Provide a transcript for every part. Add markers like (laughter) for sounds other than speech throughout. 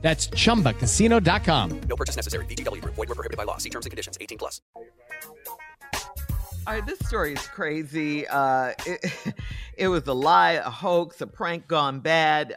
That's chumbacasino.com. No purchase necessary. VGW Group. Void were prohibited by law. See terms and conditions. 18 plus. All right, this story is crazy. Uh, it, (laughs) it was a lie, a hoax, a prank gone bad.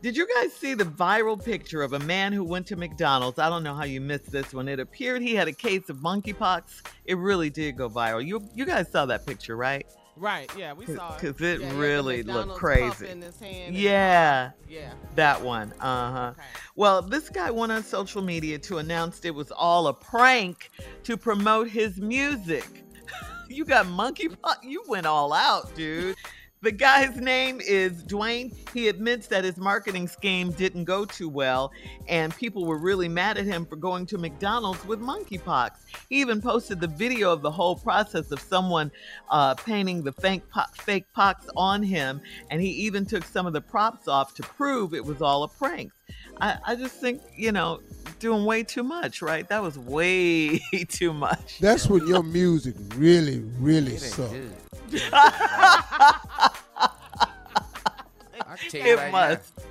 Did you guys see the viral picture of a man who went to McDonald's? I don't know how you missed this one. It appeared he had a case of monkeypox. It really did go viral. You you guys saw that picture, right? Right, yeah, we saw it. Because it Yeah, he had the really looked crazy. in his hand and Yeah. Yeah. That one. Uh huh. Well, this guy went on social media to announce it was all a prank to promote his music. (laughs) you got monkeypox. You went all out, dude. The guy's name is Dwayne. He admits that his marketing scheme didn't go too well, and people were really mad at him for going to McDonald's with monkeypox. He even posted the video of the whole process of someone uh, painting the fake, po- fake pox on him, and he even took some of the props off to prove it was all a prank. I, I just think, you know, doing way too much, right? That was way (laughs) too much. That's when your music really, really sucks. (laughs) I can tell you It right must. now.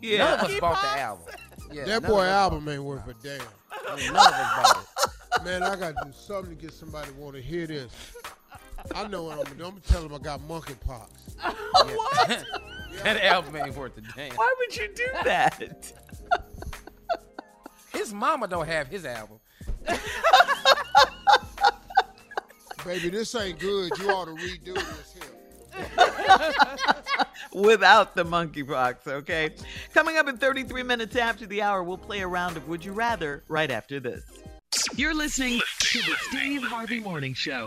Yeah. None of us bought the album. Yeah, that boy album ain't worth a damn. bought it. None of us bought it. (laughs) Man, I got to do something to get somebody want to hear this. I know what I'm gonna do. I'm gonna tell them I got monkeypox. (laughs) what? (laughs) That album ain't worth a damn. Why would you do that? His mama don't have his album. Baby, this ain't good. You ought to redo this here. Without the monkeypox, okay? Coming up in 33 minutes after the hour, we'll play a round of Would You Rather right after this. You're listening to the Steve Harvey Morning Show.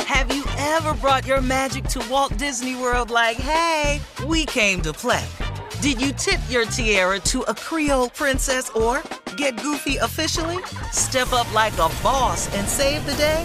Have you ever brought your magic to Walt Disney World like, hey, we came to play? Did you tip your tiara to a Creole princess or get goofy officially? Step up like a boss and save the day?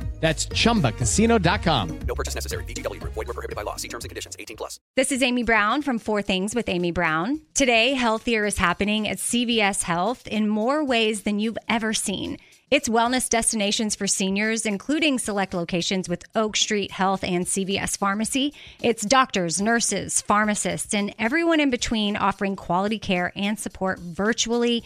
That's chumbacasino.com. No purchase necessary. VGW Group. Void were prohibited by law. See terms and conditions. 18 plus. This is Amy Brown from Four Things with Amy Brown. Today, Healthier is happening at CVS Health in more ways than you've ever seen. It's wellness destinations for seniors, including select locations with Oak Street Health and CVS Pharmacy. It's doctors, nurses, pharmacists, and everyone in between offering quality care and support virtually